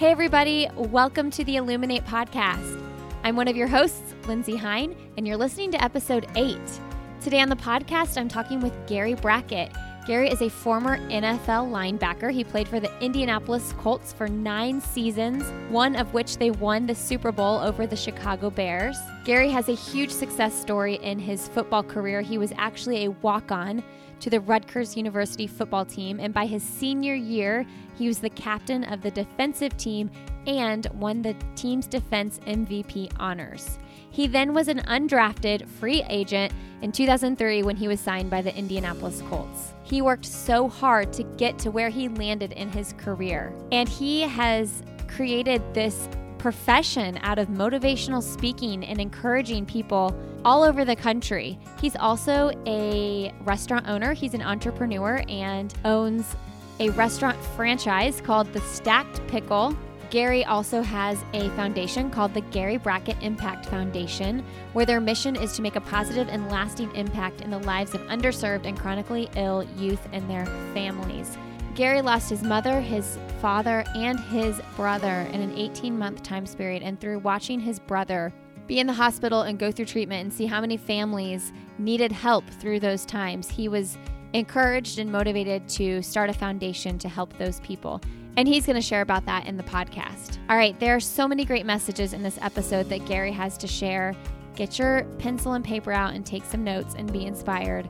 Hey, everybody, welcome to the Illuminate Podcast. I'm one of your hosts, Lindsey Hein, and you're listening to episode eight. Today on the podcast, I'm talking with Gary Brackett. Gary is a former NFL linebacker. He played for the Indianapolis Colts for nine seasons, one of which they won the Super Bowl over the Chicago Bears. Gary has a huge success story in his football career. He was actually a walk on to the Rutgers University football team, and by his senior year, he was the captain of the defensive team and won the team's defense MVP honors. He then was an undrafted free agent in 2003 when he was signed by the Indianapolis Colts. He worked so hard to get to where he landed in his career, and he has created this profession out of motivational speaking and encouraging people all over the country. He's also a restaurant owner, he's an entrepreneur, and owns a restaurant franchise called The Stacked Pickle. Gary also has a foundation called the Gary Brackett Impact Foundation, where their mission is to make a positive and lasting impact in the lives of underserved and chronically ill youth and their families. Gary lost his mother, his father, and his brother in an 18 month time period, and through watching his brother be in the hospital and go through treatment and see how many families needed help through those times, he was encouraged and motivated to start a foundation to help those people. And he's going to share about that in the podcast. All right, there are so many great messages in this episode that Gary has to share. Get your pencil and paper out and take some notes and be inspired.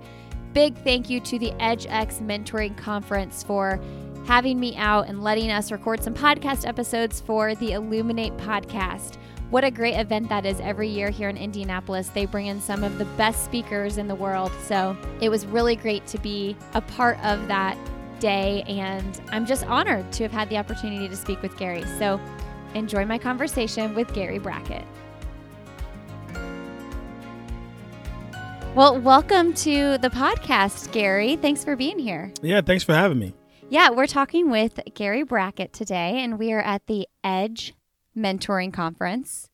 Big thank you to the EdgeX Mentoring Conference for having me out and letting us record some podcast episodes for the Illuminate podcast. What a great event that is every year here in Indianapolis. They bring in some of the best speakers in the world. So it was really great to be a part of that day. And I'm just honored to have had the opportunity to speak with Gary. So enjoy my conversation with Gary Brackett. Well, welcome to the podcast, Gary. Thanks for being here. Yeah, thanks for having me. Yeah, we're talking with Gary Brackett today, and we are at the Edge mentoring conference.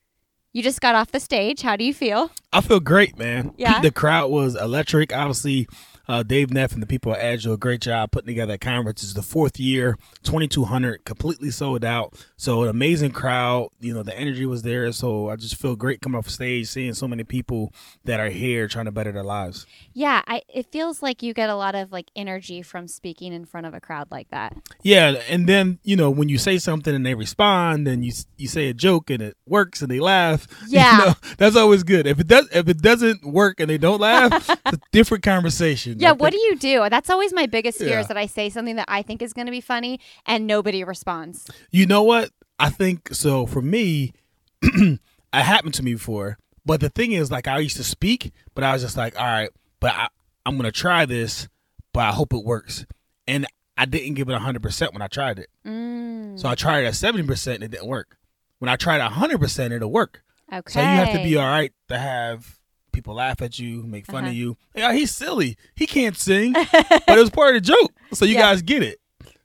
You just got off the stage. How do you feel? I feel great, man. Yeah. The crowd was electric. Obviously, uh, Dave Neff and the people at Edge do a great job putting together that conference. It's the fourth year, 2,200, completely sold out. So an amazing crowd. You know, the energy was there. So I just feel great coming off stage, seeing so many people that are here trying to better their lives. Yeah, I, it feels like you get a lot of like energy from speaking in front of a crowd like that. Yeah, and then you know when you say something and they respond, and you you say a joke and it works and they laugh. Yeah, you know, that's always good. If it does, if it doesn't work and they don't laugh, it's a different conversation. Yeah, what do you do? That's always my biggest fear Yeah. is that I say something that I think is going to be funny and nobody responds. You know what? I think so. For me, it happened to me before. But the thing is, like, I used to speak, but I was just like, all right, but I, I'm gonna try this, but I hope it works. And I didn't give it 100 percent when I tried it. Mm, So I tried it at 70 percent, and it didn't work. When I tried 100 percent, it'll work. okay. So you have to be all right to have people laugh at you, make fun Uh-huh. of you. Yeah, he's silly. He can't sing, but it was part of the joke. So you Yeah. guys get it.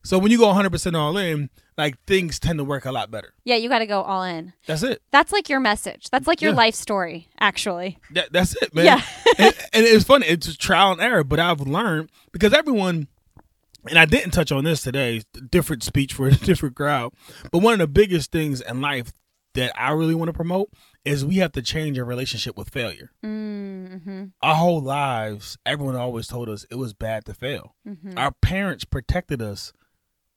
So when you go 100% all in, like things tend to work a lot better. yeah, you got to go all in. That's it. That's like your message. That's like your Yeah. life story, actually. That, that's it, man. Yeah. and, and it's funny. It's just trial and error, but I've learned because everyone, and I didn't touch on this today, different speech for a different crowd. But one of the biggest things in life that I really want to promote is we have to change our relationship with failure. Mm-hmm. Our whole lives, everyone always told us it was bad to fail. Mm-hmm. Our parents protected us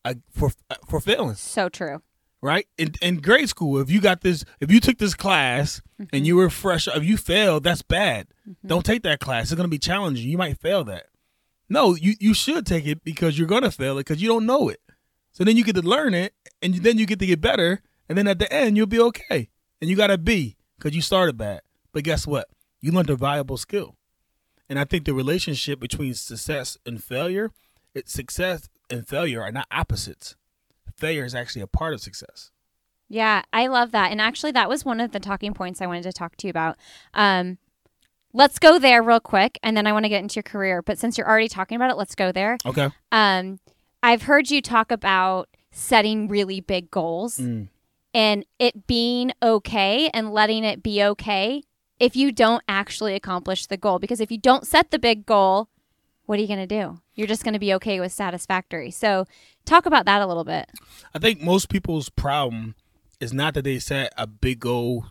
uh, for for failing, So true. right? In in grade school, if you got this, if you took this class and you were fresh, if you failed, that's bad. Don't take that class. It's gonna be challenging. You might fail that. No, you you should take it because you're gonna fail it because you don't know it. So then you get to learn it, and then you get to get better, and then at the end you'll be okay. And you got a B because you started bad. But guess what? You learned a valuable skill. And I think the relationship between success and failure, it, success and failure are not opposites. Failure is actually a part of success. Yeah, I love that. And actually, that was one of the talking points I wanted to talk to you about. Um, let's go there real quick, and then I want to get into your career. But since you're already talking about it, let's go there. Okay. Um, I've heard you talk about setting really big goals Mm. And it being okay and letting it be okay if you don't actually accomplish the goal. Because if you don't set the big goal, what are you going to do? You're just going to be okay with satisfactory. So, talk about that a little bit. I think most people's problem is not that they set a big goal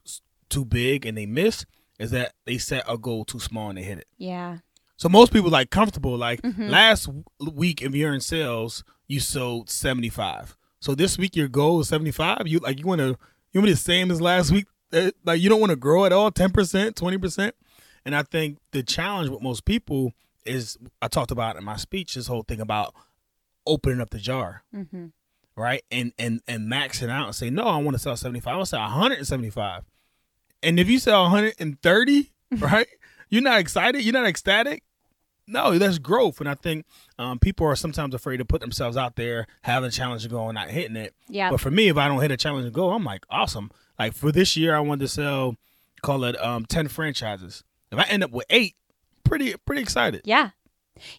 too big and they miss, is that they set a goal too small and they hit it. Yeah. So most people like comfortable. Like Mhm. last week, if you're in sales, you sold 75. So this week your goal is 75. You like you want to you want to be the same as last week. Uh, Like you don't want to grow at all, 10%, 20%. And I think the challenge with most people is I talked about in my speech this whole thing about opening up the jar Mm-hmm. right? And and and maxing out and say, no, I want to sell 75. I want to sell 175. And if you sell 130, right, you're not excited, you're not ecstatic. No, that's growth. And I think um, people are sometimes afraid to put themselves out there, having a challenge and goal and not hitting it. Yeah. But for me, if I don't hit a challenge and go, I'm like, awesome. Like for this year, I wanted to sell, call it um, 10 franchises. If I end up with eight, pretty pretty excited. Yeah.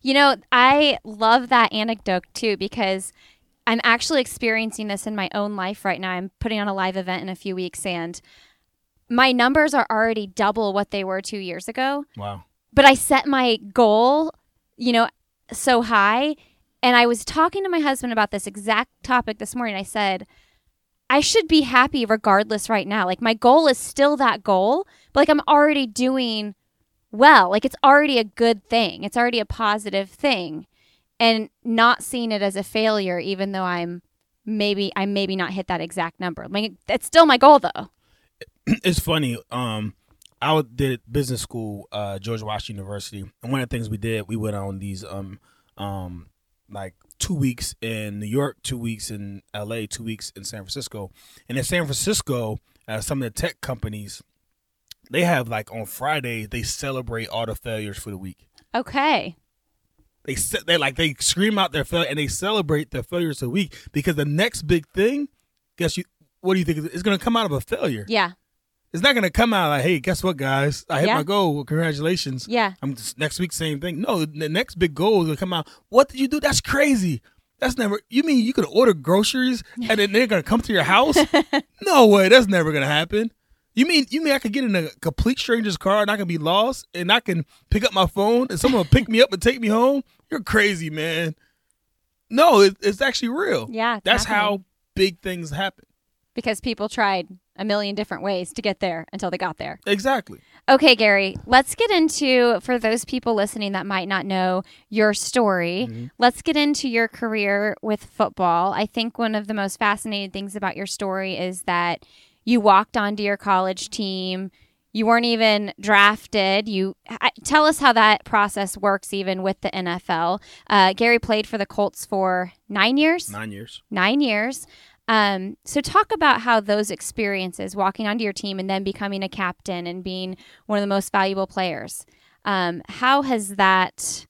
You know, I love that anecdote too because I'm actually experiencing this in my own life right now. I'm putting on a live event in a few weeks and my numbers are already double what they were 2 years ago, Wow. But I set my goal, you know, so high and I was talking to my husband about this exact topic this morning. I said, I should be happy regardless right now. Like my goal is still that goal, but like I'm already doing well. Like it's already a good thing. It's already a positive thing. And not seeing it as a failure even though I'm maybe I maybe not hit that exact number. Like it's still my goal though. it's funny. Um, I did business school, uh, George Washington University, and one of the things we did, we went on these um, um, like two weeks in New York, two weeks in L.A., two weeks in San Francisco, and in San Francisco, uh, some of the tech companies, they have like on Friday they celebrate all the failures for the week. Okay. They they like they scream out their failure and they celebrate their failures a week because the next big thing, guess you, what do you think is going to come out of a failure? Yeah. It's not gonna come out like, hey, guess what, guys? I hit Yeah. my goal. Well, congratulations. Yeah. I'm just, next week, same thing. No, the next big goal is gonna come out. What did you do? That's crazy. That's never. You mean you could order groceries and then they're gonna come to your house? no way. That's never gonna happen. You mean you mean I could get in a complete stranger's car and I can be lost and I can pick up my phone and someone will pick me up and take me home? You're crazy, man. No, it, it's actually real. Yeah. That's happening. how big things happen. because people tried a million different ways to get there until they got there. Exactly. Okay, Gary, let's get into for those people listening that might not know your story. Mhm. Let's get into your career with football. I think one of the most fascinating things about your story is that you walked onto your college team. You weren't even drafted. You tell us how that process works, even with the NFL. Uh, Gary played for the Colts for nine years Nine years. nine years. Um, so talk about how those experiences, walking onto your team and then becoming a captain and being one of the most valuable players, um, how has that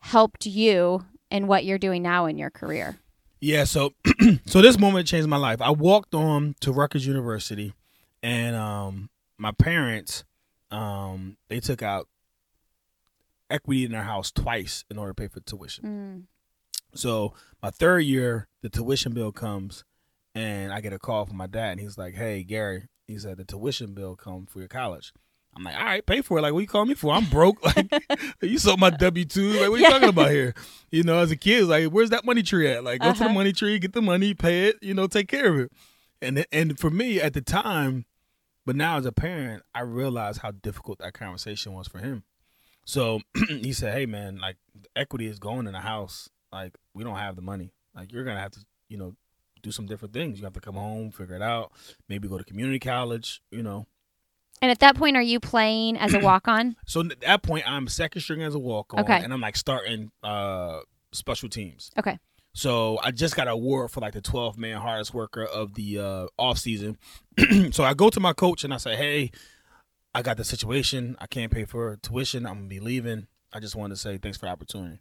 helped you in what you're doing now in your career? Yeah, so so this moment changed my life. I walked on to Rutgers University, and um, my parents, um, they took out equity in their house twice in order to pay for tuition. So my third year, the tuition bill comes, and I get a call from my dad, and he's like, "Hey, Gary," he said, "the tuition bill come for your college." I'm like, "All right, pay for it." Like, what you call me for? I'm broke. Like, you saw my W two. Like, what are you Yeah. talking about here? You know, as a kid, like, where's that money tree at? Like, go to the Uh-huh. money tree, get the money, pay it. You know, take care of it. And and for me at the time, but now as a parent, I realized how difficult that conversation was for him. So he said, "Hey, man, like equity is going in the house. Like we don't have the money. Like you're gonna have to, you know, do some different things. You have to come home, figure it out. Maybe go to community college. You know." And at that point, are you playing as a walk on? So at that point, I'm second string as a walk on, Okay. and I'm like starting uh special teams. Okay. So I just got an award for like the 12 man hardest worker of the uh, off season. so I go to my coach and I say, "Hey, I got the situation. I can't pay for tuition. I'm gonna be leaving. I just wanted to say thanks for the opportunity.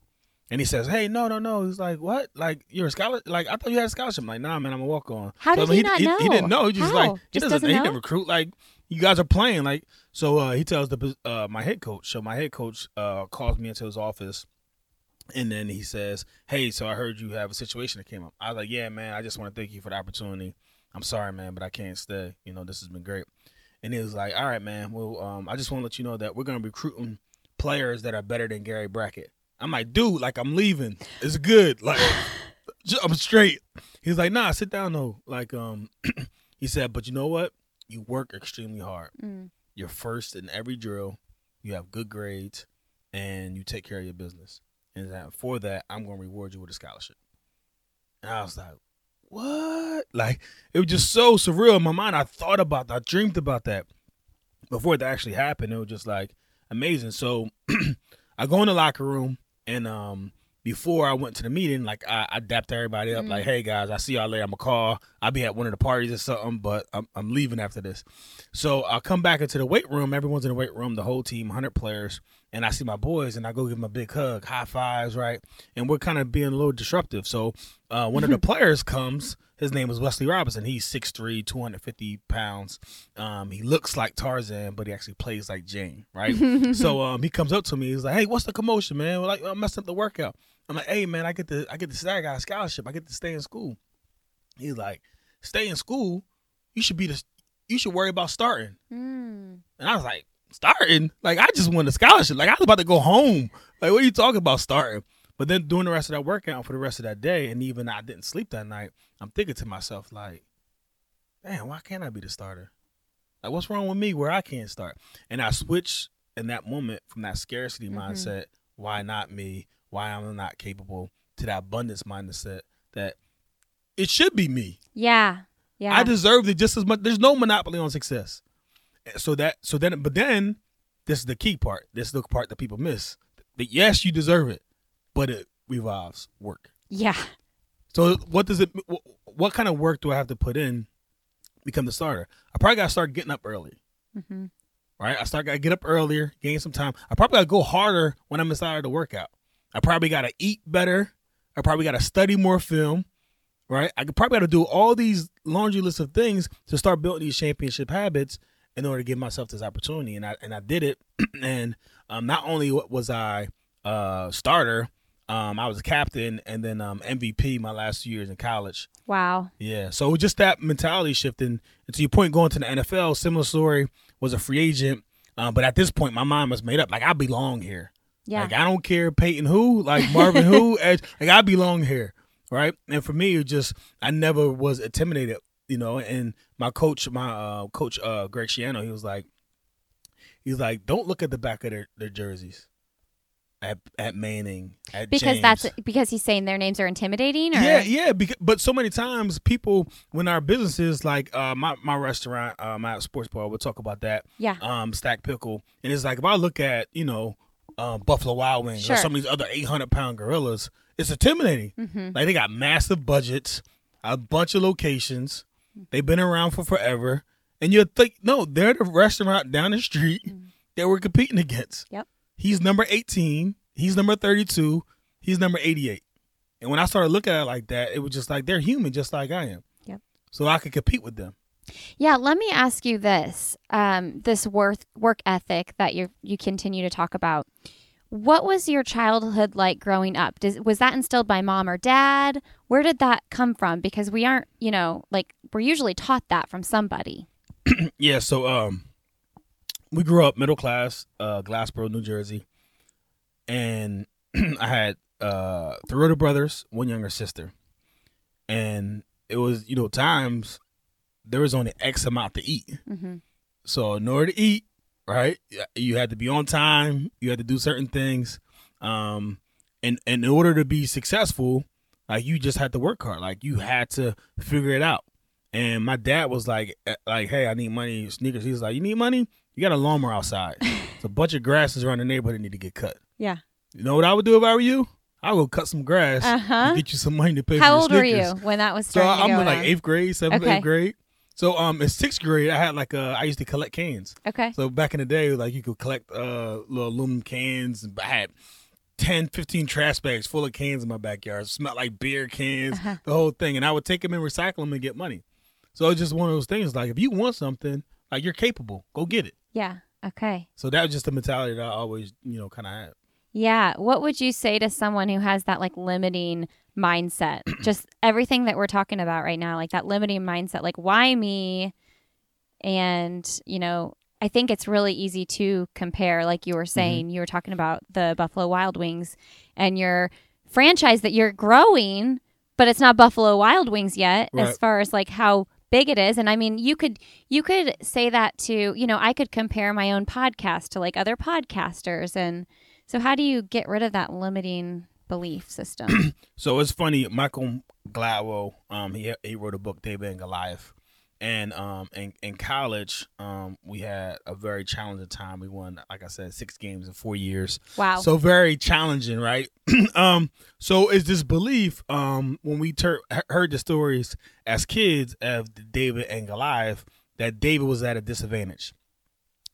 And he says, "Hey, no, no, no." He's like, "What? Like you're a scholar? Like I thought you had a scholarship." I'm like, "Nah, man, I'm a walk on." How did he not know? He, didn't know. He just How? like he Just doesn't. doesn't he didn't recruit. Like you guys are playing. Like so, uh, he tells the uh, my head coach. So my head coach uh, calls me into his office, and then he says, "Hey, so I heard you have a situation that came up." I was like, "Yeah, man. I just want to thank you for the opportunity. I'm sorry, man, but I can't stay. You know, this has been great." And he was like, "All right, man. Well, um, I just want to let you know that we're gonna be recruiting players that are better than Gary Brackett." I'm like, "Dude, like I'm leaving. It's good. Like I'm straight." He's like, "Nah, sit down though." Like, um, he said, "But you know what? You work extremely hard. Mm. You're first in every drill. You have good grades, and you take care of your business. And that for that, I'm gonna reward you with a scholarship." And I was like, "What?" Like it was just so surreal in my mind. I thought about that. I dreamed about that before it actually happened. It was just like amazing. So I go in the locker room and um before I went to the meeting, like I, I dapped everybody up, Mm. like, "Hey guys, I see y'all later. I'm gonna call. I'll be at one of the parties or something, but I'm I'm leaving after this." So I come back into the weight room. Everyone's in the weight room, the whole team, 100 players, and I see my boys, and I go give them a big hug, high fives, right? And we're kind of being a little disruptive. So uh, one of the players comes. His name is Wesley Robinson. He's 6'3", 250 pounds. Um, he looks like Tarzan, but he actually plays like Jane, right? so um, he comes up to me. He's like, "Hey, what's the commotion, man? We're like, I messed up the workout." I'm like, "Hey, man, I get to I get to stay. I got a scholarship. I get to stay in school." He's like, "Stay in school? You should be the. You should worry about starting." Mm. And I was like, "Starting? Like I just won a scholarship. Like I was about to go home. Like what are you talking about starting?" But then doing the rest of that workout for the rest of that day, and even I didn't sleep that night. I'm thinking to myself like, man, why can't I be the starter? Like what's wrong with me where I can't start?" And I switched in that moment from that scarcity Mhm. mindset, "Why not me? Why I'm not capable?" to that abundance mindset that it should be me. Yeah. Yeah. I deserve it just as much. There's no monopoly on success. So that so then but then this is the key part. This is the part that people miss. That yes, you deserve it, but it revolves work. yeah. So what does it? What kind of work do I have to put in? to Become the starter. I probably got to start getting up early. hmm Right. I start got to get up earlier, gain some time. I probably got to go harder when I'm inside of the workout. I probably got to eat better. I probably got to study more film. Right. I could probably got to do all these laundry list of things to start building these championship habits in order to give myself this opportunity. And I and I did it. and um, not only was I uh, starter, um, I was a captain and then um, MVP my last two years in college. Wow. Yeah. So just that mentality shifting. And to your point, going to the NFL, similar story, was a free agent. Uh, but at this point, my mind was made up. Like, I belong here. Yeah. Like, I don't care Peyton who, like Marvin who, Edge, like, I belong here. Right. And for me, it just, I never was intimidated, you know. And my coach, my uh, coach, uh, Greg Schiano, he was like, he's like, don't look at the back of their, their jerseys at, at Manning, at because James. that's because he's saying their names are intimidating or Yeah, yeah. Because, but so many times people, when our businesses, like uh, my my restaurant, uh, my sports bar, we'll talk about that. Yeah. Um, Stacked Pickle, and it's like if I look at you know, um, Buffalo Wild Wings Sure. or some of these other eight hundred pound gorillas, it's intimidating. hmm Like they got massive budgets, a bunch of locations. They've been around for forever, and you think no, they're the restaurant down the street that we're competing against. Yep. He's number eighteen. He's number thirty-two. He's number eighty-eight. And when I started looking at it like that, it was just like they're human, just like I am. Yep. So I could compete with them. Yeah, let me ask you this: um, this worth work ethic that you you continue to talk about. What was your childhood like growing up? Does, was that instilled by mom or dad? Where did that come from? Because we aren't, you know, like we're usually taught that from somebody. Yeah. So um, we grew up middle class, uh, Glassboro, New Jersey, and I had uh three older brothers, one younger sister, and it was you know times there was only X amount to eat. hmm So in order to eat, right, you had to be on time. You had to do certain things, um, and, and in order to be successful, like you just had to work hard. Like you had to figure it out. And my dad was like, eh, like, hey, I need money, sneakers. He was like, you need money? You got a lawnmower outside. It's a bunch of grasses around the neighborhood that need to get cut. Yeah. You know what I would do if I were you? I would go cut some grass Uh huh. and get you some money to pay How for How old were you when that was So I'm to go in like eighth grade, seventh, Okay. eighth grade. So um, in sixth grade, I had like uh, I used to collect cans. Okay. So back in the day, like you could collect uh little aluminum cans. And I had 10, 15 trash bags full of cans in my backyard. It smelled like beer cans, Uh-huh. the whole thing. And I would take them and recycle them and get money. So it's just one of those things. Like if you want something, like you're capable, go get it. Yeah. Okay. So that was just the mentality that I always, you know, kind of had. Yeah. What would you say to someone who has that like limiting mindset? Just everything that we're talking about right now, like that limiting mindset, like why me? And, you know, I think it's really easy to compare, like you were mm-hmm. saying, you were talking about the Buffalo Wild Wings and your franchise that you're growing, but it's not Buffalo Wild Wings yet as far as like how big it is and i mean you could you could say that to you know i could compare my own podcast to like other podcasters and so how do you get rid of that limiting belief system? So it's funny. Michael Gladwell, um, he he wrote a book, David and Goliath, and um, in in college, um, we had a very challenging time. We won, like I said, six games in four years. wow. So very challenging, right? um, so is this belief? Um, when we ter- heard the stories as kids of David and Goliath, that David was at a disadvantage.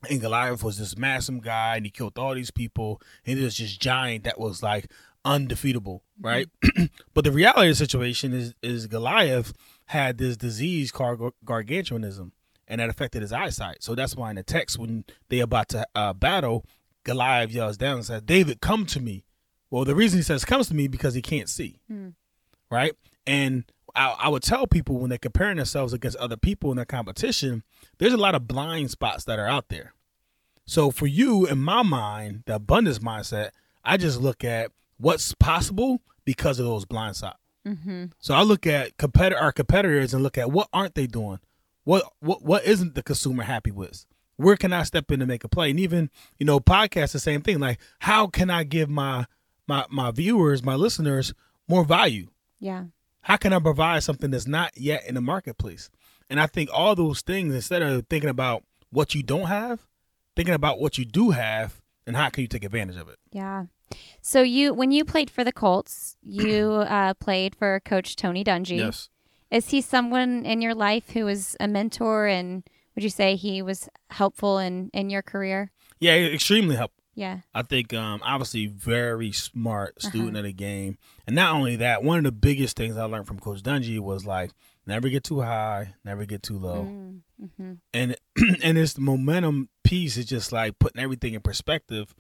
And Goliath was this massive guy, and he killed all these people, and he was this giant that was like undefeatable, right? but the reality of the situation is, is Goliath had this disease called gar- gargantuanism, and that affected his eyesight. So that's why in the text, when they about to uh, battle, Goliath yells down and says, "David, come to me." Well, the reason he says "comes to me" because he can't see, Hmm. right? And I, I would tell people when they're comparing themselves against other people in their competition, there's a lot of blind spots that are out there. So for you, in my mind, the abundance mindset, I just look at what's possible because of those blind spots. mm-hmm. So I look at competitor our competitors and look at what aren't they doing? What what what isn't the consumer happy with? Where can I step in to make a play? And even, you know, podcast the same thing. Like how can I give my my my viewers, my listeners more value? Yeah. How can I provide something that's not yet in the marketplace? And I think all those things, instead of thinking about what you don't have, thinking about what you do have and how can you take advantage of it. Yeah. So you when you played for the Colts, you uh, played for Coach Tony Dungy. Yes. Is he someone in your life who was a mentor and would you say he was helpful in in your career? Yeah, extremely helpful. Yeah. I think um, obviously very smart Uh-huh. student of the game, and not only that, one of the biggest things I learned from Coach Dungy was like never get too high, never get too low, Mm-hmm. and and this momentum piece is just like putting everything in perspective,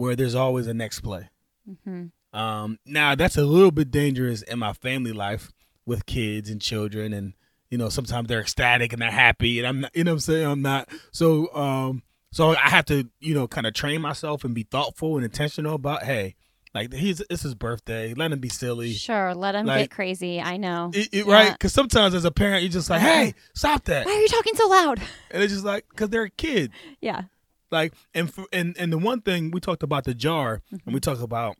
where there's always a next play. Mm-hmm. Um, now that's a little bit dangerous in my family life with kids and children, and you know sometimes they're ecstatic and they're happy, and I'm not, you know what I'm saying I'm not. So um, so I have to you know kind of train myself and be thoughtful and intentional about hey, like he's it's his birthday, let him be silly. Sure, let him Like- get crazy. I know. It, it- Yeah. Right? Because sometimes as a parent, you're just like, Uh-huh. "Hey, stop that!" Why are you talking so loud? And it's just like, because they're a kid. Yeah. Like and for, and and the one thing we talked about the jar and we talked about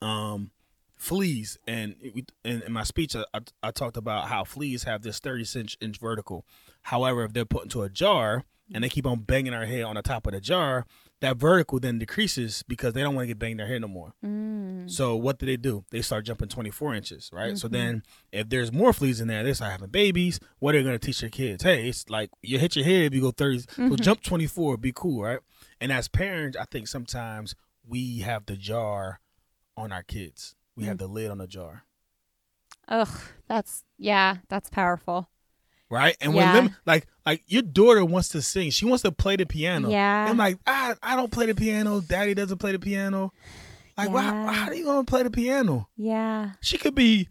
um fleas and we, in, in my speech I, I, I talked about how fleas have this 30 inch, inch vertical. However if they're put into a jar and they keep on banging our head on the top of the jar that vertical then decreases because they don't want to get banged their head no more Mm. so what do they do? They start jumping 24 inches, right? So mm-hmm. then if there's more fleas in there, they start having babies. What are they going to teach their kids? Hey, it's like you hit your head if you go 30. So mm-hmm. jump 24, be cool, right? And as parents, I think sometimes we have the jar on our kids. We have mm. the lid on the jar, Ugh, that's yeah, that's powerful. Right? And Yeah. when them, like like your daughter wants to sing, she wants to play the piano. Yeah. I'm like, I, I don't play the piano. Daddy doesn't play the piano. Like, Yeah. how do you going to play the piano? Yeah. She could be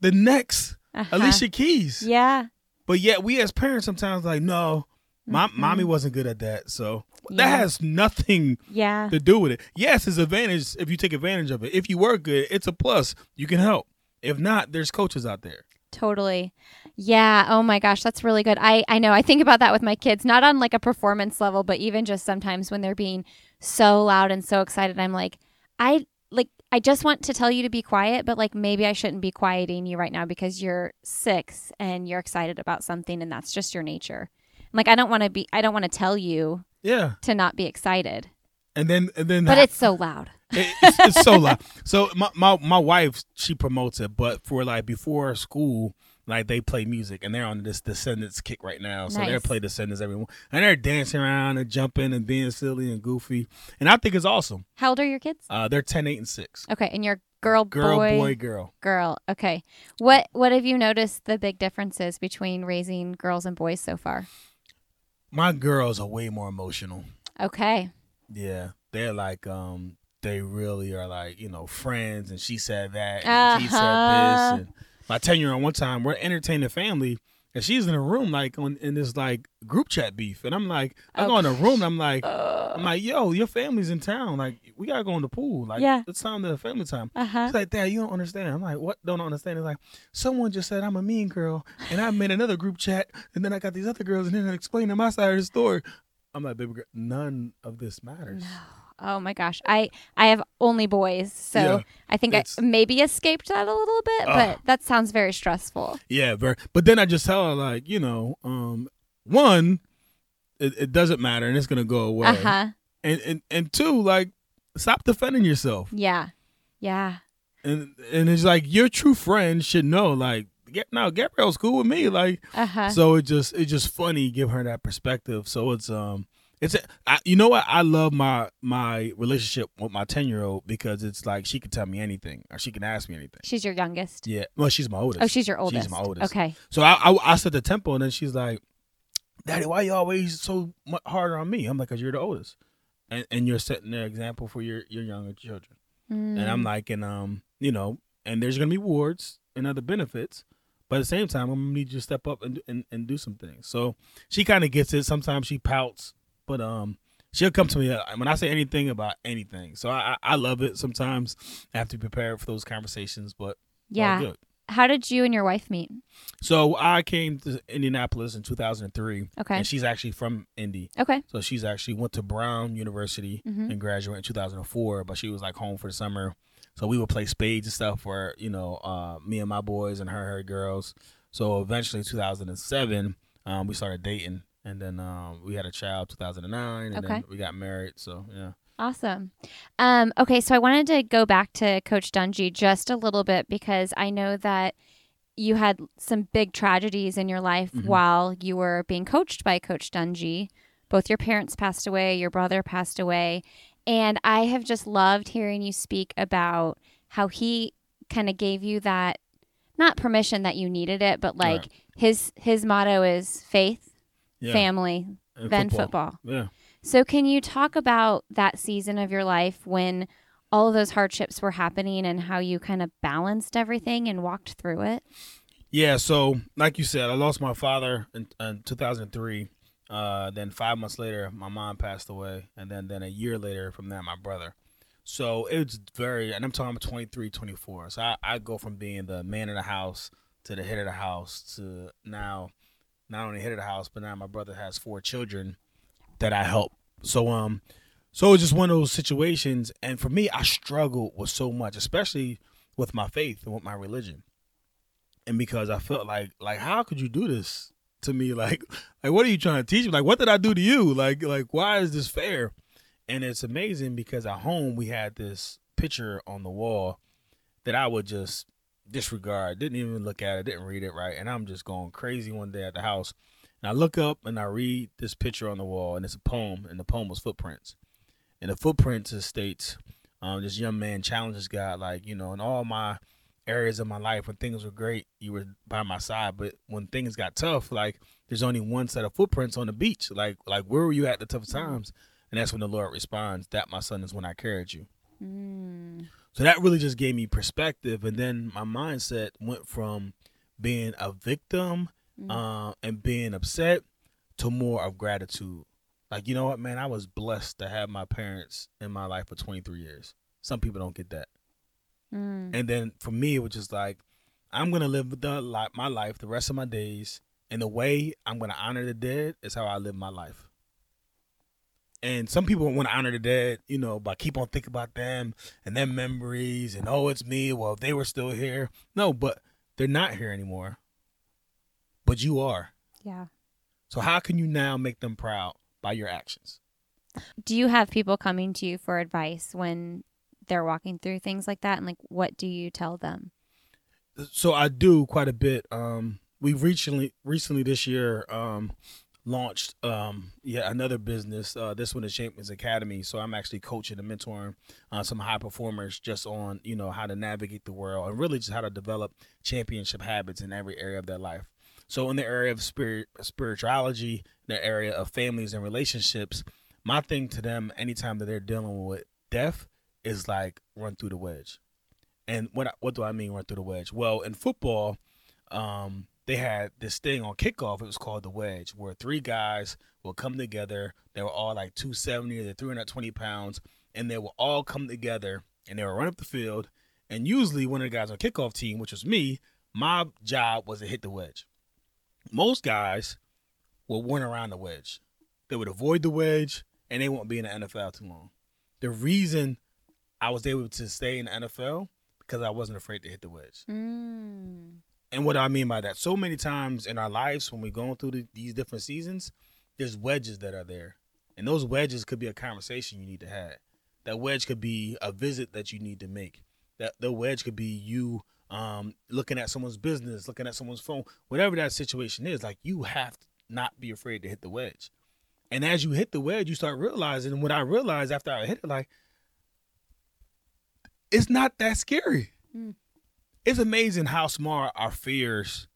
the next Uh-huh. Alicia Keys. Yeah. But yet we as parents sometimes like, no, my mommy wasn't good at that. So Mm-hmm. Yeah. that has nothing Yeah. to do with it. Yes, it's advantage if you take advantage of it. If you work good, it's a plus. You can help. If not, there's coaches out there. Totally. Yeah. Oh my gosh, that's really good. I I know. I think about that with my kids, not on like a performance level, but even just sometimes when they're being so loud and so excited, I'm like, I like I just want to tell you to be quiet, but like maybe I shouldn't be quieting you right now because you're 6 and you're excited about something and that's just your nature. Like I don't want to be I don't want to tell you Yeah. to not be excited. And then and then But it's so loud. It- it's, it's so loud. So my, my my wife she promotes it, but for like before school, like they play music and they're on this Descendants kick right now. So they're play Descendants everyone and they're dancing around and jumping and being silly and goofy. And I think it's awesome. How old are your kids? Uh, they're 10, 8, and 6. Okay, and your girl, boy Girl, boy, boy, girl. girl. Okay, what what have you noticed the big differences between raising girls and boys so far? My girls are way more emotional. Okay, Yeah. They're like, um, they really are like, you know, friends and she said that and he said Uh-huh. this. And my 10 year old one time, we're entertaining family and she's in a room like on in this like group chat beef. And I'm like, I go in the room and I'm like, I'm like, yo, your family's in town. Like, we gotta go in the pool. Like, Yeah. it's time to family time. uh huh. It's like, Dad, you don't understand. I'm like, what? Don't understand. It's like, someone just said I'm a mean girl, and I made another group chat, and then I got these other girls, and then I explained my side of the story. I'm like, baby girl, none of this matters. Oh my gosh, I I have only boys, so Yeah, I think I maybe escaped that a little bit, Ugh. but that sounds very stressful. Yeah, very. But then I just tell her, like, you know, um, one, it, it doesn't matter, and it's gonna go away. Uh huh. And and and two, like, stop defending yourself. Yeah. Yeah. And and it's like your true friend should know, like, get no, Gabrielle's cool with me, like. Uh huh. So it just it's just funny give her that perspective. So it's um it's a, I, you know what I love my my relationship with my ten year old because it's like she can tell me anything or she can ask me anything. she's your youngest. Yeah, well she's my oldest. Oh, she's your oldest. She's my oldest. Okay. So I, I I set the tempo and then she's like, "Daddy, why you always so much harder on me?" I'm like, "Cause you're the oldest, and and you're setting the example for your your younger children." Mm. And I'm like, and um, you know, and there's gonna be rewards and other benefits, but at the same time, I'm gonna need you to step up and and, and do some things. So she kind of gets it. Sometimes she pouts, but um, she'll come to me uh, when I say anything about anything. So I I love it. Sometimes I have to be prepared for those conversations, but yeah. good. How did you and your wife meet? So I came to Indianapolis in 2003, Okay. and she's actually from Indy. Okay. So she's actually went to Brown University Mhm. and graduated in 2004, but she was like home for the summer. So we would play spades and stuff for, you know, uh, me and my boys and her, her girls. So eventually 2007, um, we started dating and then um, we had a child 2009 and Okay. then we got married. So yeah. Awesome. Um, okay, so I wanted to go back to Coach Dungy just a little bit because I know that you had some big tragedies in your life Mhm. while you were being coached by Coach Dungy. Both your parents passed away, your brother passed away, and I have just loved hearing you speak about how he kind of gave you that not permission that you needed it, but like Right. his his motto is faith, Yeah. family, And then football. Yeah. So, can you talk about that season of your life when all of those hardships were happening and how you kind of balanced everything and walked through it? Yeah, so like you said, I lost my father in, in 2003. Uh, then five months later, my mom passed away, and then then a year later from that, my brother. So it's very, and I'm talking about 23, 24. So I, I go from being the man of the house to the head of the house to now, not only head of the house, but now my brother has four children that I help. So um, so it's just one of those situations, and for me, I struggled with so much, especially with my faith and with my religion. And because I felt like like how could you do this to me? Like like what are you trying to teach me? Like what did I do to you? Like like why is this fair? And it's amazing because at home we had this picture on the wall that I would just disregard didn't even look at it didn't read it right? And I'm just going crazy one day at the house and I look up and I read this picture on the wall and it's a poem and the poem was footprints. And the footprints states um, this young man challenges God like you know in all my areas of my life when things were great you were by my side but when things got tough like there's only one set of footprints on the beach like like where were you at the toughest times? And that's when the lord responds that my son is when i carried you. Mm. So that really just gave me perspective and then my mindset went from being a victim Mm. uh, and being upset to more of gratitude like you know what man i was blessed to have my parents in my life for 23 years some people don't get that Mm. and then for me, it was just like, I'm gonna live the li- my life the rest of my days, and the way I'm gonna honor the dead is how I live my life. And some people want to honor the dead, you know, by keep on thinking about them and their memories, and oh, it's me. Well, if they were still here, no, but they're not here anymore. But you are. Yeah. So how can you now make them proud by your actions? Do you have people coming to you for advice when they're walking through things like that? And like, what do you tell them? so I do quite a bit. Um, we recently recently this year um, launched um, yeah another business. Uh, this one is Champions Academy. So I'm actually coaching and mentoring uh, some high performers just on you know how to navigate the world and really just how to develop championship habits in every area of their life. So in the area of spirit spirituality, the area of families and relationships, my thing to them anytime that they're dealing with death is like run through the wedge. And what what do I mean run through the wedge? Well, in football, um, they had this thing on kickoff. It was called the wedge, where three guys will come together. They were all like 270 to 320 pounds, and they will all come together and they will run up the field. And usually, one of the guys on kickoff team, which was me, my job was to hit the wedge. Most guys will run around the wedge. They would avoid the wedge, and they won't be in the NFL too long. The reason I was able to stay in the NFL because I wasn't afraid to hit the wedge. Mm. And what I mean by that, so many times in our lives when we're going through the, these different seasons, there's wedges that are there. And those wedges could be a conversation you need to have. That wedge could be a visit that you need to make. That the wedge could be you um, looking at someone's business, looking at someone's phone, whatever that situation is. Like you have to not be afraid to hit the wedge. And as you hit the wedge, you start realizing. And what I realized after I hit it, like it's not that scary. Mm. It's amazing how smart our fears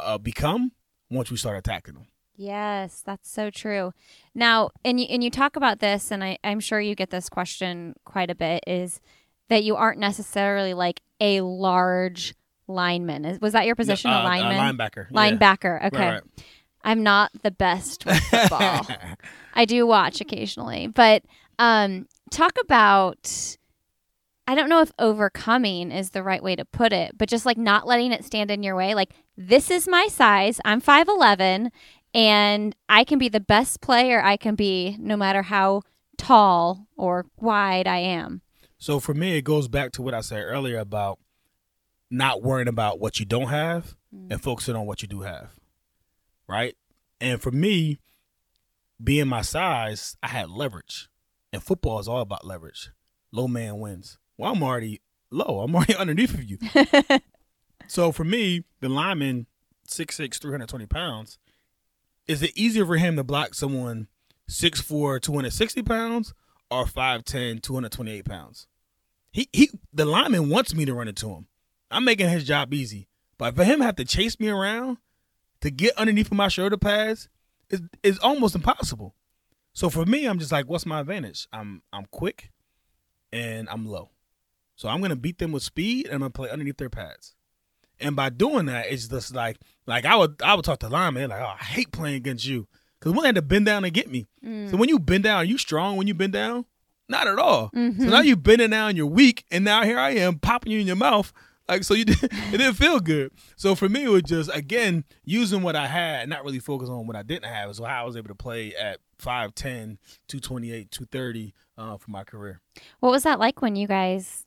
uh, become once we start attacking them. Yes, that's so true. Now, and you, and you talk about this, and I, I'm sure you get this question quite a bit, is that you aren't necessarily like a large lineman. Is, was that your position, Uh, a lineman? Uh, linebacker. yeah. Linebacker. Okay. Right, right. I'm not the best with football. I do watch occasionally, but um, talk about. I don't know if overcoming is the right way to put it, but just like not letting it stand in your way. Like this is my size. I'm five eleven, and I can be the best player I can be, no matter how tall or wide I am. So for me, it goes back to what I said earlier about not worrying about what you don't have mm. and focusing on what you do have. Right? And for me, being my size, I had leverage. And football is all about leverage. Low man wins. Well, I'm already low. I'm already underneath of you. so for me, the lineman, 6'6", 320 pounds, is it easier for him to block someone 6'4", 260 pounds or 5'10", 228 pounds? He he the lineman wants me to run into him. I'm making his job easy. But for him to have to chase me around to get underneath of my shoulder pads is is almost impossible. So for me, I'm just like, what's my advantage? I'm I'm quick and I'm low. So I'm gonna beat them with speed and I'm gonna play underneath their pads. And by doing that, it's just like like I would I would talk to linemen like, oh, I hate playing against you. Cause one had to bend down and get me. So when you bend down, are you strong when you bend down? Not at all. So now you bending down, you're weak, and now here I am popping you in your mouth. Like so, you did, it didn't feel good. So for me, it was just again using what I had, not really focus on what I didn't have. So how I was able to play at 5'10", 228, 230 uh, for my career. What was that like when you guys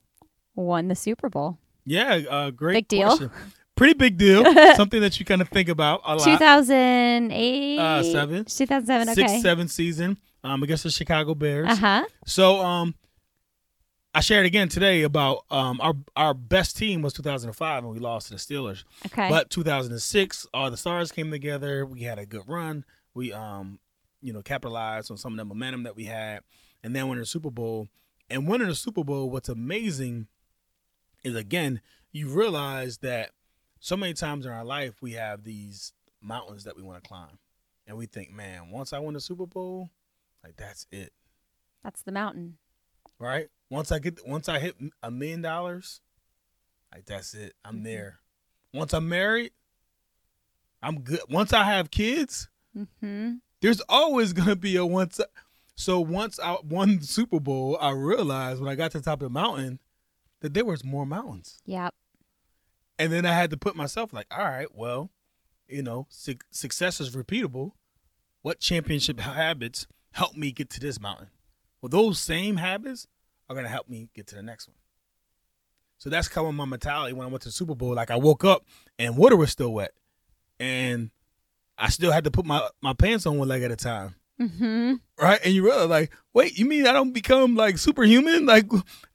won the Super Bowl? Yeah, uh, great. Big deal? question. Pretty big deal. Something that you kind of think about a lot. 2008? Uh, seven. 2007, okay. Six, seven season um, against the Chicago Bears. Uh huh. So um, I shared again today about um, our our best team was 2005 and we lost to the Steelers. Okay. But 2006, all the stars came together. We had a good run. We um, you know, capitalized on some of the momentum that we had, and then winning the Super Bowl. And winning the Super Bowl, what's amazing is again, you realize that so many times in our life we have these mountains that we want to climb, and we think, man, once I win the Super Bowl, like that's it That's the mountain. right? Once I get once I hit a million dollars, like that's it. I'm Mhm. there. Once I'm married, I'm good. Once I have kids, Mm-hmm. there's always gonna be a once. So once I won the Super Bowl, I realized when I got to the top of the mountain that there was more mountains, Yep. and then I had to put myself like, all right, well, you know, su- success is repeatable. What championship habits help me get to this mountain? Well, those same habits are gonna help me get to the next one. So that's kind of my mentality when I went to the Super Bowl. Like I woke up and water was still wet, and I still had to put my my pants on one leg at a time. Mm-hmm. right? And you realize, like, wait, you mean I don't become like superhuman? Like,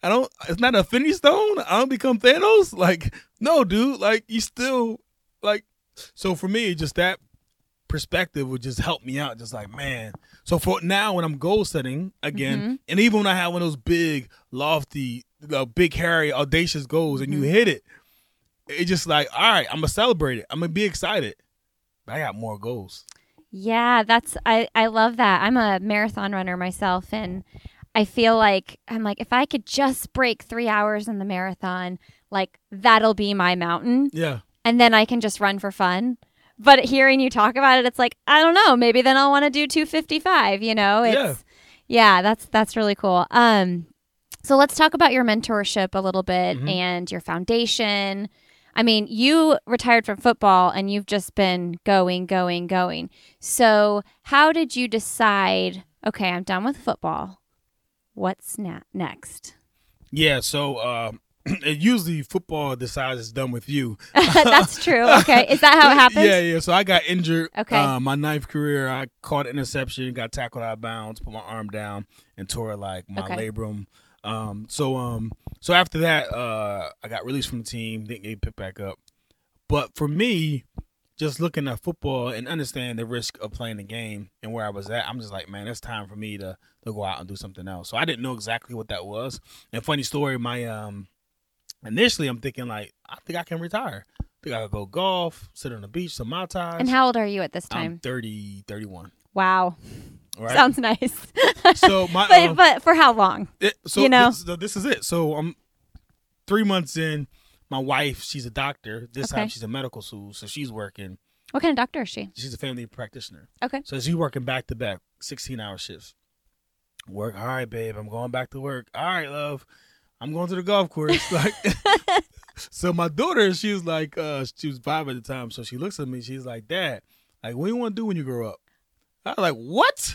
I don't. It's not a Infinity Stone. I don't become Thanos. Like, no, dude. Like, you still like. So for me, just that perspective would just help me out. Just like, man. So for now, when I'm goal setting again, Mhm. and even when I have one of those big, lofty, uh, big, hairy, audacious goals, and you Mhm. hit it, it's just like, all right, I'm gonna celebrate it. I'm gonna be excited. But I got more goals. Yeah, that's I I love that. I'm a marathon runner myself and I feel like I'm like if I could just break 3 hours in the marathon, like that'll be my mountain Yeah. and then I can just run for fun. But hearing you talk about it it's like I don't know, maybe then I'll want to do 255, you know? It's Yeah. yeah, that's that's really cool. Um so let's talk about your mentorship a little bit Mhm. and your foundation. I mean, you retired from football and you've just been going, going, going. So, how did you decide, okay, I'm done with football. What's na- next? Yeah, so uh, usually football decides it's done with you. That's true. Okay. Is that how it happens? Yeah, yeah. So I got injured. Okay. Uh, my ninth career, I caught an interception, got tackled out of bounds, put my arm down, and tore like my Okay. labrum. Um, so um, so after that, uh, I got released from the team, didn't get picked back up. But for me, just looking at football and understanding the risk of playing the game and where I was at, I'm just like, man, it's time for me to to go out and do something else. So I didn't know exactly what that was. And funny story, my um, initially I'm thinking like, I think I can retire. I think I could go golf, sit on the beach, some mai tais. And how old are you at this I'm time? 30, 31. wow. Right. Sounds nice. so my but, um, but for how long? it- so you know? this, this is it. So I'm three months in. My wife, she's a doctor. This Okay. time she's a medical school, so she's working. What kind of doctor is she? She's a family practitioner. Okay. So she's working back to back, sixteen hour shifts. Work. All right, babe. I'm going back to work. All right, love. I'm going to the golf course. Like, so my daughter, she was like, uh, she was five at the time. So she looks at me. She's like, Dad, like, what do you want to do when you grow up? I was like, what?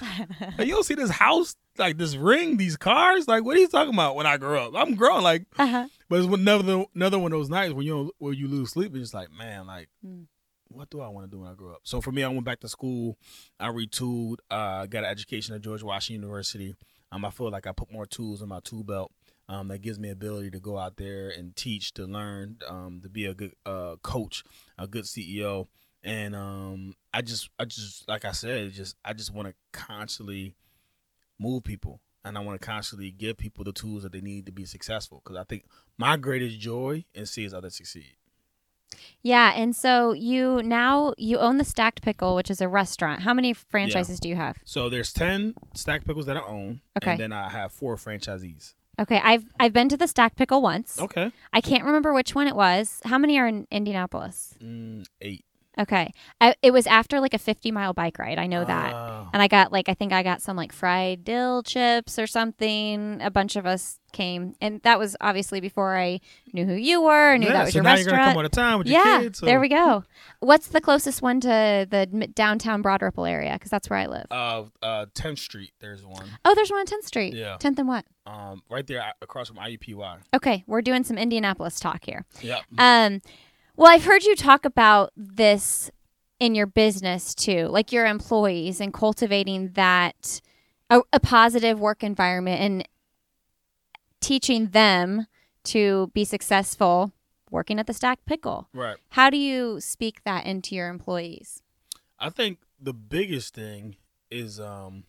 Like, you don't see this house, like this ring, these cars? Like, what are you talking about when I grow up? I'm growing, like, Uh-huh. but it's another another one of those nights when you don't, where you lose sleep and it's like, man, like, Mm. what do I want to do when I grow up? So for me, I went back to school. I retooled. Uh, got an education at George Washington University. Um, I feel like I put more tools in my tool belt. Um, that gives me ability to go out there and teach, to learn, um, to be a good uh, coach, a good CEO, and um, I just, I just, like I said, just, I just want to constantly move people, and I want to constantly give people the tools that they need to be successful. Because I think my greatest joy is seeing others succeed. Yeah, and so you now you own the Stacked Pickle, which is a restaurant. How many franchises do you have? So there's ten Stacked pickles that I own, Okay. and then I have four franchisees. Okay, I've I've been to the Stacked Pickle once. Okay, I can't remember which one it was. How many are in Indianapolis? mm, eight. Okay, I, it was after like a 50 mile bike ride. I know that. Oh. And I got like I think I got some like fried dill chips or something. A bunch of us came, and that was obviously before I knew who you were. I knew yeah, that was so your now restaurant. you're gonna come all the time with your kids. So, there we go. What's the closest one to the downtown Broad Ripple area? Because that's where I live. Uh, uh, 10th Street. There's one. oh, there's one on 10th Street. Yeah. 10th and what? Um, right there across from IUPUI. Okay, we're doing some Indianapolis talk here. Yep. Um, well, I've heard you talk about this in your business too, like your employees and cultivating that a, a positive work environment and teaching them to be successful working at the Stacked Pickle. Right. How do you speak that into your employees? I think the biggest thing is um,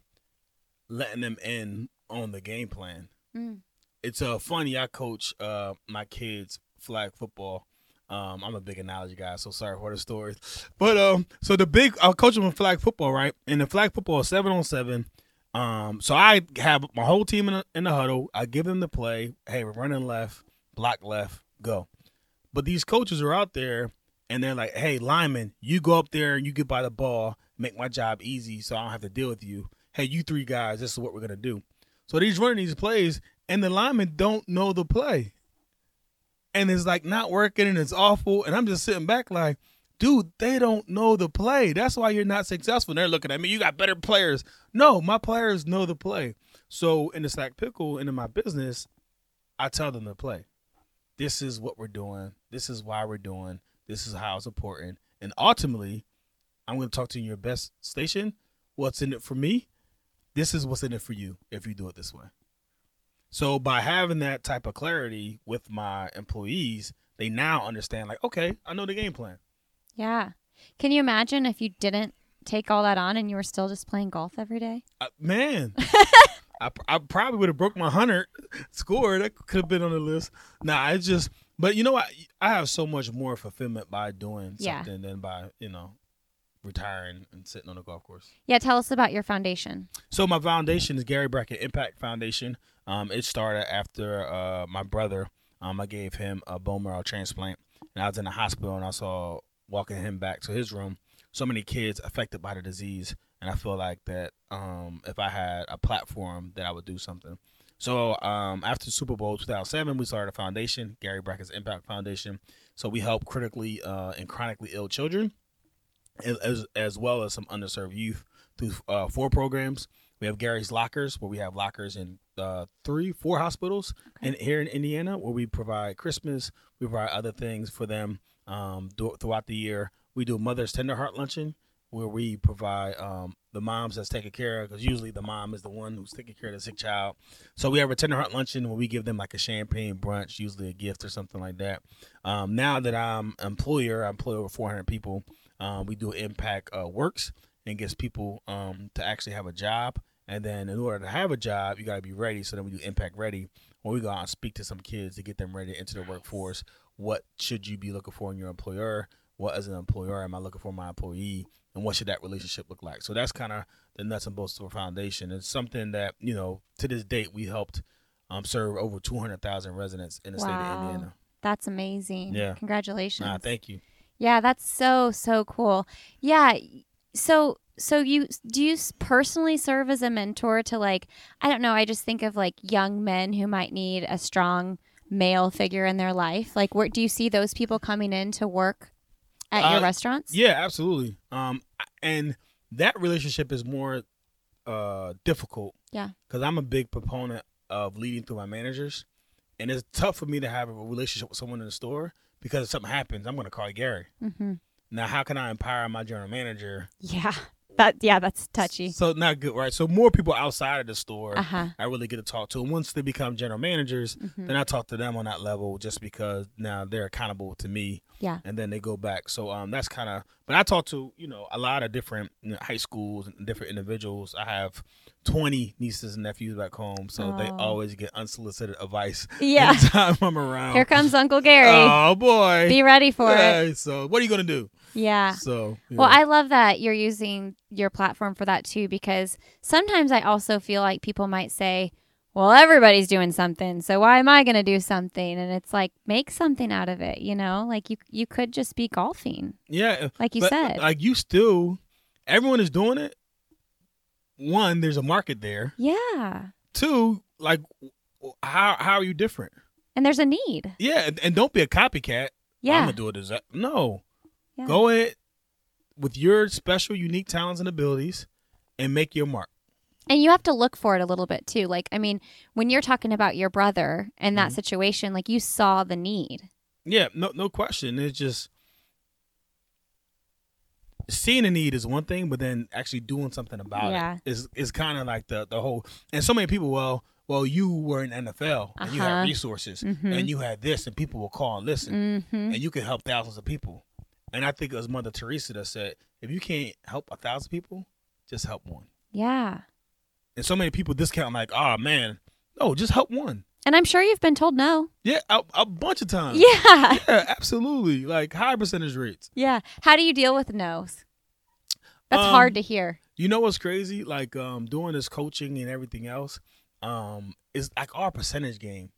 letting them in on the game plan. Mm. It's uh, funny. I coach uh, my kids flag football. Um, I'm a big analogy guy, so sorry for the stories. But um, so the big, I'll coach them in flag football, right? And the flag football is seven on seven. Um, so I have my whole team in the, in the huddle. I give them the play. Hey, we're running left, block left, go. But these coaches are out there and they're like, hey, lineman, you go up there and you get by the ball, make my job easy so I don't have to deal with you. Hey, you three guys, this is what we're to do. So he's running these plays and the linemen don't know the play. And it's like not working and it's awful. And I'm just sitting back like, dude, they don't know the play. That's why you're not successful. And they're looking at me, you got better players. No, my players know the play. So in the Stacked Pickle and in my business, I tell them to play. This is what we're doing. This is why we're doing. This is how it's important. And ultimately, I'm going to talk to you in your best station. What's in it for me? this is what's in it for you if you do it this way. So by having that type of clarity with my employees, they now understand like, okay, I know the game plan. Yeah. Can you imagine if you didn't take all that on and you were still just playing golf every day? Uh, man, I, I probably would have broke my hundred score. That could have been on the list. Nah, it's just. But you know what? I have so much more fulfillment by doing Yeah. something than by you know retiring and sitting on a golf course. Yeah, tell us about your foundation. So my foundation is Gary Brackett Impact Foundation. Um, it started after uh, my brother. Um, I gave him a bone marrow transplant, and I was in the hospital, and I saw walking him back to his room so many kids affected by the disease, and I feel like that um, if I had a platform, that I would do something. So um, after Super Bowl 2007, we started a foundation, Gary Brackett's Impact Foundation. So we help critically uh, and chronically ill children, as- as well as some underserved youth through uh, four programs. We have Gary's Lockers, where we have lockers in uh, three, four hospitals in, here in Indiana, where we provide Christmas. We provide other things for them um, th- throughout the year. We do Mother's Tender Heart Luncheon, where we provide um, the moms that's taking care of, because usually the mom is the one who's taking care of the sick child. So we have a Tender Heart Luncheon where we give them like a champagne brunch, usually a gift or something like that. Um, now that I'm employer, I employ over 400 people. Um, we do Impact uh, Works and gets people um, to actually have a job. And then in order to have a job, you got to be ready. So then we do Impact Ready, where we go out and speak to some kids to get them ready to enter the workforce. What should you be looking for in your employer? What as an employer am I looking for my employee? And what should that relationship look like? So that's kind of the nuts and bolts of our foundation. It's something that you know to this date we helped um, serve over 200,000 residents in the state of Indiana. That's amazing. Yeah. Congratulations. Nah, thank you. Yeah, that's so so cool. Yeah. So so you do you personally serve as a mentor to like I don't know, I just think of like young men who might need a strong male figure in their life. Like where do you see those people coming in to work at your Uh, restaurants? Yeah, absolutely. Um, and that relationship is more uh difficult. Yeah. Because I'm a big proponent of leading through my managers, and it's tough for me to have a relationship with someone in the store because if something happens, I'm going to call Gary. Mhm. Now, how can I empower my general manager? Yeah. That yeah, that's touchy. So not good, right? So more people outside of the store. Uh-huh. I really get to talk to. And once they become general managers, Mhm. then I talk to them on that level just because now they're accountable to me. Yeah. And then they go back. So um that's kind of but I talk to, you know, a lot of different you know, high schools and different individuals. I have 20 nieces and nephews back home, so they Oh. always get unsolicited advice Yeah. anytime I'm around. Here comes Uncle Gary. Oh boy. Be ready for it. So what are you going to do? Yeah. So Well. I love that you're using your platform for that too, because sometimes I also feel like people might say, well, everybody's doing something, so why am I going to do something? And it's like, make something out of it, you know? Like you, you could just be golfing, yeah, like you but, said. like you still everyone is doing it. One, there's a market there. yeah. Two, like how how are you different? And there's a need. Yeah, and, and don't be a copycat. Yeah. I'm gonna do it as. No, Yeah. go ahead with your special, unique talents and abilities, and make your mark. And you have to look for it a little bit too. Like, I mean, when you're talking about your brother and that Mhm. situation, like you saw the need. Yeah, no, no question. It's just seeing a need is one thing, but then actually doing something about Yeah. it is is kind of like the the whole. And so many people, well, well, you were in NFL and you Uh-huh. had resources Mhm. and you had this, and people will call and listen, Mm-hmm. and you can help thousands of people. And I think it was Mother Teresa that said, if you can't help a thousand people, just help one. Yeah. And so many people discount like, oh man, no, just help one. And I'm sure you've been told no. Yeah, a, a bunch of times. Yeah. yeah, absolutely. Like high percentage rates. Yeah. How do you deal with no's? That's Um, hard to hear. You know what's crazy? Like um doing this coaching and everything else, um, is like our percentage game.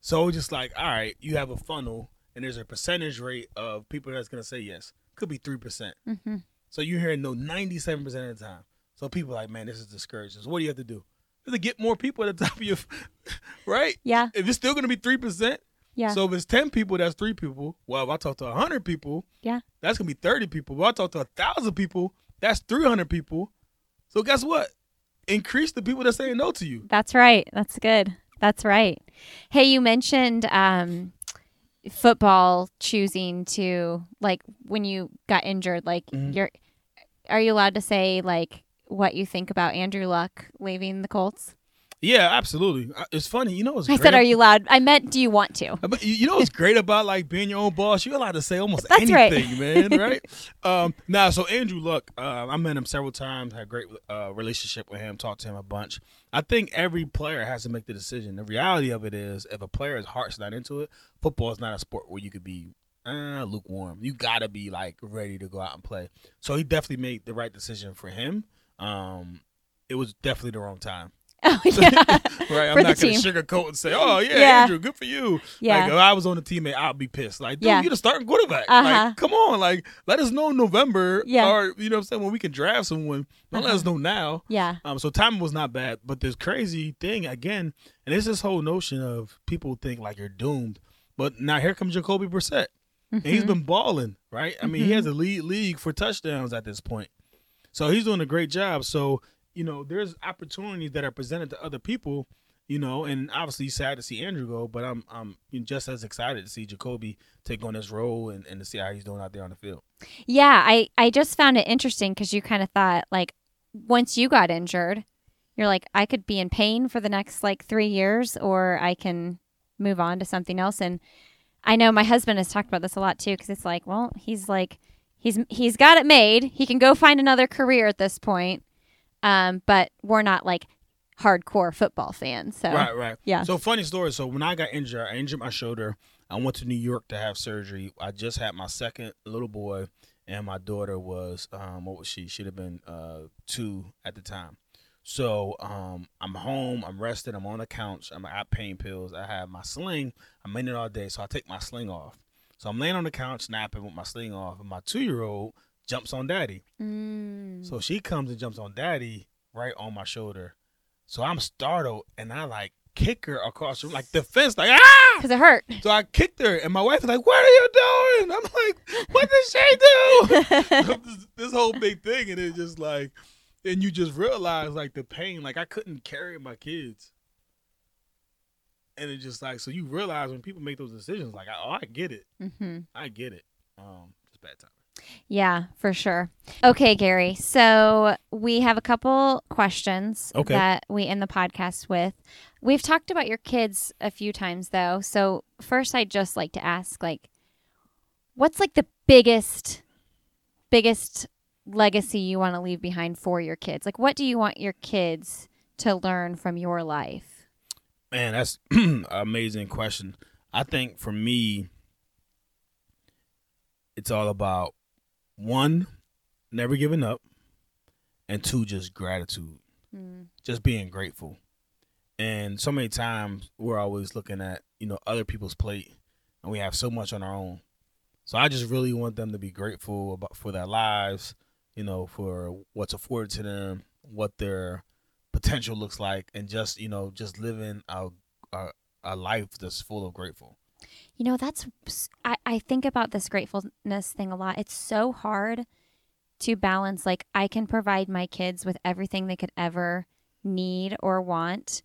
So just like, all right, you have a funnel and there's a percentage rate of people that's gonna say yes. Could be three percent. Mm-hmm. So you're hearing no ninety seven percent of the time. So people are like, man, this is discouraging. So what do you have to do? You have to get more people at the top of your right? Yeah. If it's still gonna be three percent, Yeah. so if it's ten people, that's three people. Well, if I talk to hundred people, Yeah. that's gonna be thirty people. Well, I talk to a thousand people, that's three hundred people. So guess what? Increase the people that's saying no to you. That's right. That's good. That's right. Hey, you mentioned um, football choosing to like when you got injured. Like Mhm. you're, are you allowed to say like what you think about Andrew Luck leaving the Colts? Yeah, absolutely. Uh, It's funny, you know what's I great said, "Are you loud?" I meant, "Do you want to?" But you know what's great about like being your own boss? You're allowed to say almost That's right. anything, man. Right? um, now, so Andrew Luck, uh, I met him several times. Had a great uh, relationship with him. Talked to him a bunch. I think every player has to make the decision. The reality of it is, if a player's heart's not into it, football is not a sport where you could be uh, lukewarm. You gotta be like ready to go out and play. So he definitely made the right decision for him. Um, it was definitely the wrong time. Oh yeah, Right, I'm not gonna sugarcoat and say, "Oh yeah, Yeah. Andrew, good for you." yeah. Like if I was on the team, I'd be pissed. Like, dude, Yeah. you're the starting quarterback. Uh-huh. Like, come on, like let us know in November. Yeah. Or you know what I'm saying, when we can draft someone. Don't let Uh-huh. us know now. yeah. Um, so timing was not bad, but this crazy thing again, and it's this whole notion of people think like you're doomed. But now here comes Jacoby Brissett. And he's Mhm. been balling, right? I mean, he has a lead league for touchdowns at this point. So he's doing a great job. So, you know, there's opportunities that are presented to other people, you know, and obviously sad to see Andrew go, but I'm I'm just as excited to see Jacoby take on this role and, and to see how he's doing out there on the field. Yeah, I I just found it interesting because you kind of thought like once you got injured, you're like I could be in pain for the next like three years, or I can move on to something else. And I know my husband has talked about this a lot too because it's like, well, he's like he's he's got it made. He can go find another career at this point. Um, but we're not like hardcore football fans, so Right, right. yeah. So funny story. So when I got injured, I injured my shoulder. I went to New York to have surgery. I just had my second little boy, and my daughter was um, what was she? She'd have been uh, two at the time. So um, I'm home. I'm rested. I'm on the couch. I'm at pain pills. I have my sling. I'm in it all day, so I take my sling off. So I'm laying on the couch napping with my sling off, and my two year old jumps on daddy. Mm. So she comes and jumps on daddy right on my shoulder. So I'm startled and I like kick her across the room, like the fence, like ah! because it hurt. So I kicked her and my wife is like, "What are you doing?" I'm like, "What did she do?" this, this whole big thing, and it's just like, and you just realize like the pain. Like I couldn't carry my kids, and it's just like so you realize when people make those decisions, like, oh, I get it, hmm I get it. Um, it's bad time. Yeah, for sure. Okay, Gary. So we have a couple questions Okay. that we end the podcast with. We've talked about your kids a few times though. So first I'd just like to ask like what's like the biggest biggest legacy you want to leave behind for your kids? Like what do you want your kids to learn from your life? Man, that's an amazing question. I think for me, it's all about one, never giving up, and two, just gratitude, Mm. just being grateful. And so many times we're always looking at you know other people's plate, and we have so much on our own. So I just really want them to be grateful about for their lives, you know, for what's afforded to them, what their potential looks like, and just you know just living a a, a life that's full of grateful. You know, that's I, I think about this gratefulness thing a lot. It's so hard to balance like I can provide my kids with everything they could ever need or want.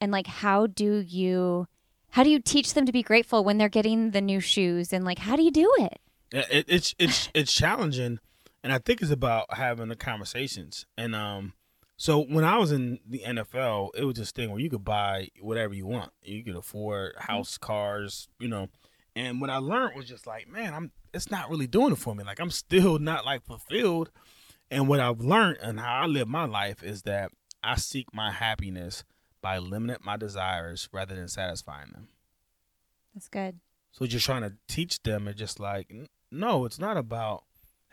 And like how do you how do you teach them to be grateful when they're getting the new shoes and like how do you do it? Yeah, It, it's it's it's challenging, and I think it's about having the conversations. And um, so when I was in the NFL, it was this thing where you could buy whatever you want. You could afford mm-hmm. house, cars, you know. And what I learned was just like, man, I'm it's not really doing it for me. Like I'm still not like fulfilled. And what I've learned and how I live my life is that I seek my happiness by limiting my desires rather than satisfying them. That's good. So just trying to teach them and just like, no, it's not about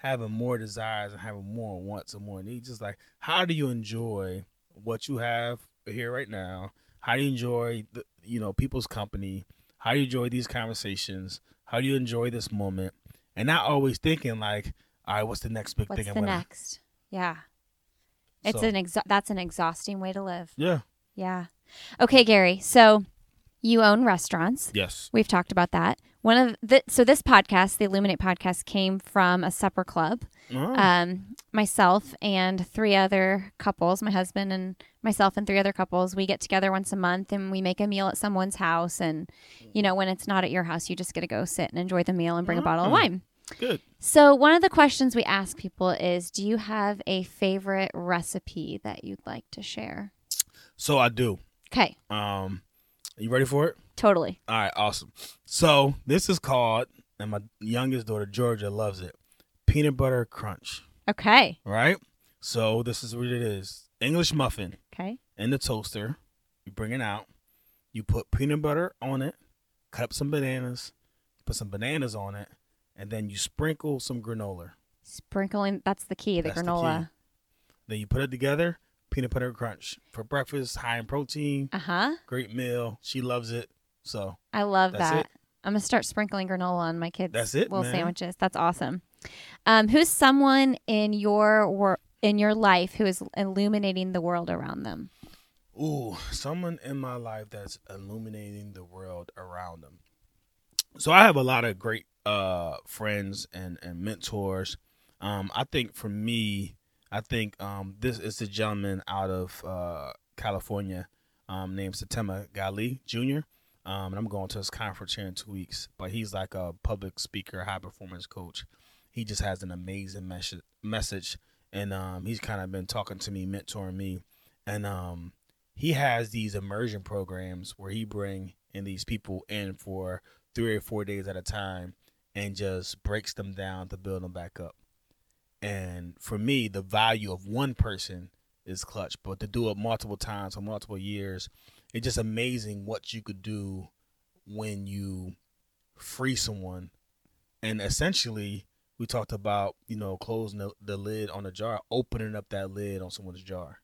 having more desires and having more wants and more needs. Just like, how do you enjoy what you have here right now? How do you enjoy the, you know, people's company? How do you enjoy these conversations? How do you enjoy this moment? And not always thinking like, all right, what's the next big What's thing? the I'm gonna-" next? Yeah. It's So- an exa- that's an exhausting way to live. Yeah. Yeah. Okay, Gary. So you own restaurants. Yes. We've talked about that. One of the so this podcast, the Illuminate podcast, came from a supper club. Oh, Um, myself and three other couples, my husband and myself and three other couples, we get together once a month and we make a meal at someone's house. And you know, when it's not at your house, you just get to go sit and enjoy the meal and bring a bottle of Oh. wine. Good. So, one of the questions we ask people is Do you have a favorite recipe that you'd like to share? So I do. Okay, Um, are you ready for it? Totally. All right, awesome. So this is called, and my youngest daughter Georgia loves it, peanut butter crunch. Okay, Right. So this is what it is: English muffin okay. in the toaster. You bring it out. You put peanut butter on it. Cut up some bananas. Put some bananas on it, and then you sprinkle some granola. Sprinkling, that's the key, the That's the granola. key. Then you put it together. Peanut butter crunch for breakfast, high in protein, Uh huh. great meal. She loves it. So I love that. it. I'm gonna start sprinkling granola on my kids' That's it, little man. sandwiches. That's awesome. Um, who's someone in your wor- in your life who is illuminating the world around them? Ooh, someone in my life that's illuminating the world around them. So I have a lot of great uh friends and and mentors. Um I think for me, I think um this is a gentleman out of uh California um named Satema Gali Jr. Um and I'm going to his conference here in 2 weeks, but he's like a public speaker, high performance coach. He just has an amazing message message and um he's kind of been talking to me, mentoring me and um he has these immersion programs where he bring in these people in for three or four days at a time and just breaks them down to build them back up. And for me, the value of one person is clutch, but to do it multiple times for multiple years, it's just amazing what you could do when you free someone. And essentially, we talked about you know closing the, the lid on a jar, opening up that lid on someone's jar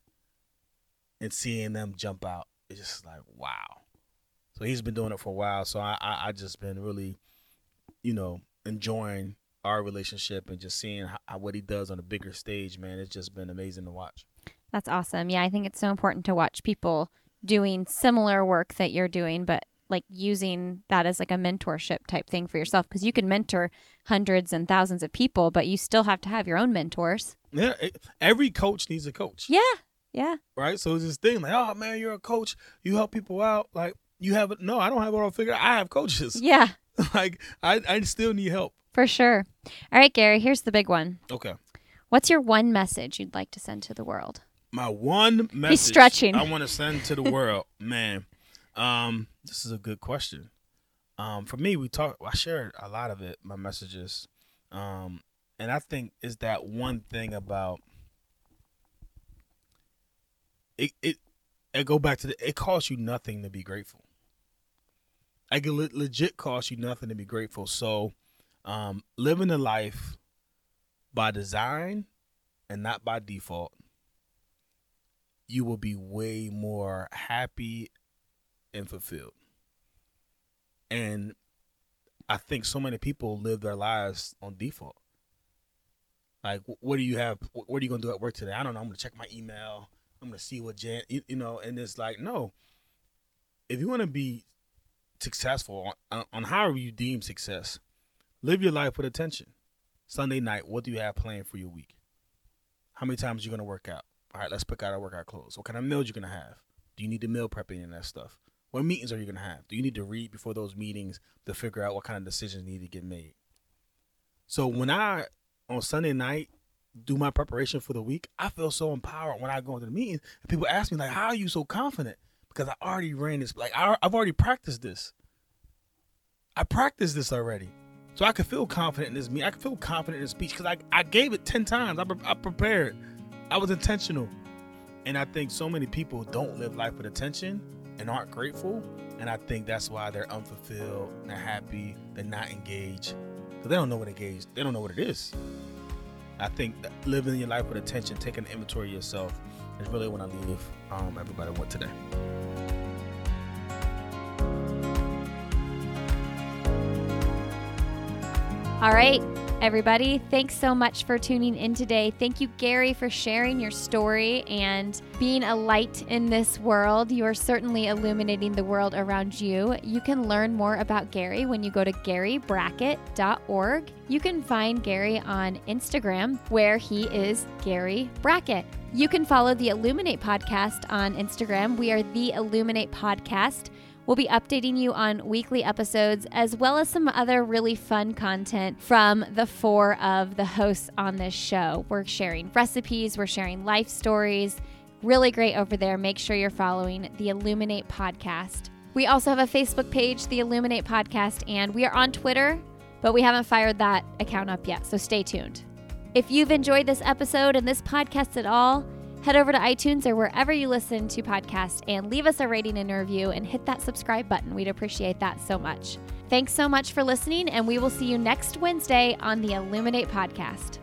and seeing them jump out. It's just like wow. So he's been doing it for a while. So i i, I just been really you know enjoying our relationship and just seeing how, what he does on a bigger stage man. It's just been amazing to watch. That's awesome. Yeah, I think it's so important to watch people doing similar work that you're doing, but like using that as like a mentorship type thing for yourself because you can mentor hundreds and thousands of people, but you still have to have your own mentors. yeah it, every coach needs a coach Yeah. Yeah. right so it's this thing like oh man you're a coach you help people out like you have no i don't have it all figured out i have coaches Yeah, like i i still need help for sure. All right, Gary, here's the big one. okay What's your one message you'd like to send to the world? My one message stretching. I want to send to the world, man. Um, this is a good question. Um, for me, we talk. I shared a lot of it, my messages, um, and I think is that one thing about it. It. Go back to the. It costs you nothing to be grateful. I can le- legit cost you nothing to be grateful. So, um, living a life by design and not by default you will be way more happy and fulfilled. And I think so many people live their lives on default. Like, what do you have? What are you gonna do at work today? I don't know. I'm gonna check my email. I'm gonna see what Jan, you, you know. And it's like, no. If you want to be successful on, on however you deem success, live your life with attention. Sunday night, what do you have planned for your week? How many times are you gonna work out? All right, let's pick out our workout clothes. What kind of meals you gonna have? Do you need to meal prep any of that stuff? What meetings are you gonna have? Do you need to read before those meetings to figure out what kind of decisions need to get made? So when I on Sunday night do my preparation for the week, I feel so empowered when I go into the meeting and people ask me like, "How are you so confident?" Because I already ran this. Like I, I've already practiced this. I practiced this already. So I could feel confident in this meeting. I could feel confident in this speech because I, I gave it 10 times. I, I prepared. I was intentional. And I think so many people don't live life with attention and aren't grateful. And I think that's why they're unfulfilled, they're happy, they're not engaged. Because they don't know what engaged, they don't know what it is. I think living your life with attention, taking inventory of yourself, is really what I leave um, everybody with today. All right, everybody. Thanks so much for tuning in today. Thank you, Gary, for sharing your story and being a light in this world. You are certainly illuminating the world around you. You can learn more about Gary when you go to garybrackett.org. You can find Gary on Instagram, where he is Gary Brackett. You can follow the Illuminate podcast on Instagram. We are the Illuminate podcast. We'll be updating you on weekly episodes as well as some other really fun content from the four of the hosts on this show. We're sharing recipes, we're sharing life stories. Really great over there. Make sure you're following the Illuminate podcast. We also have a Facebook page, the Illuminate podcast, and we are on Twitter, but we haven't fired that account up yet, so stay tuned. If you've enjoyed this episode and this podcast at all, head over to iTunes or wherever you listen to podcasts and leave us a rating and review and hit that subscribe button. We'd appreciate that so much. Thanks so much for listening, and we will see you next Wednesday on the Illuminate podcast.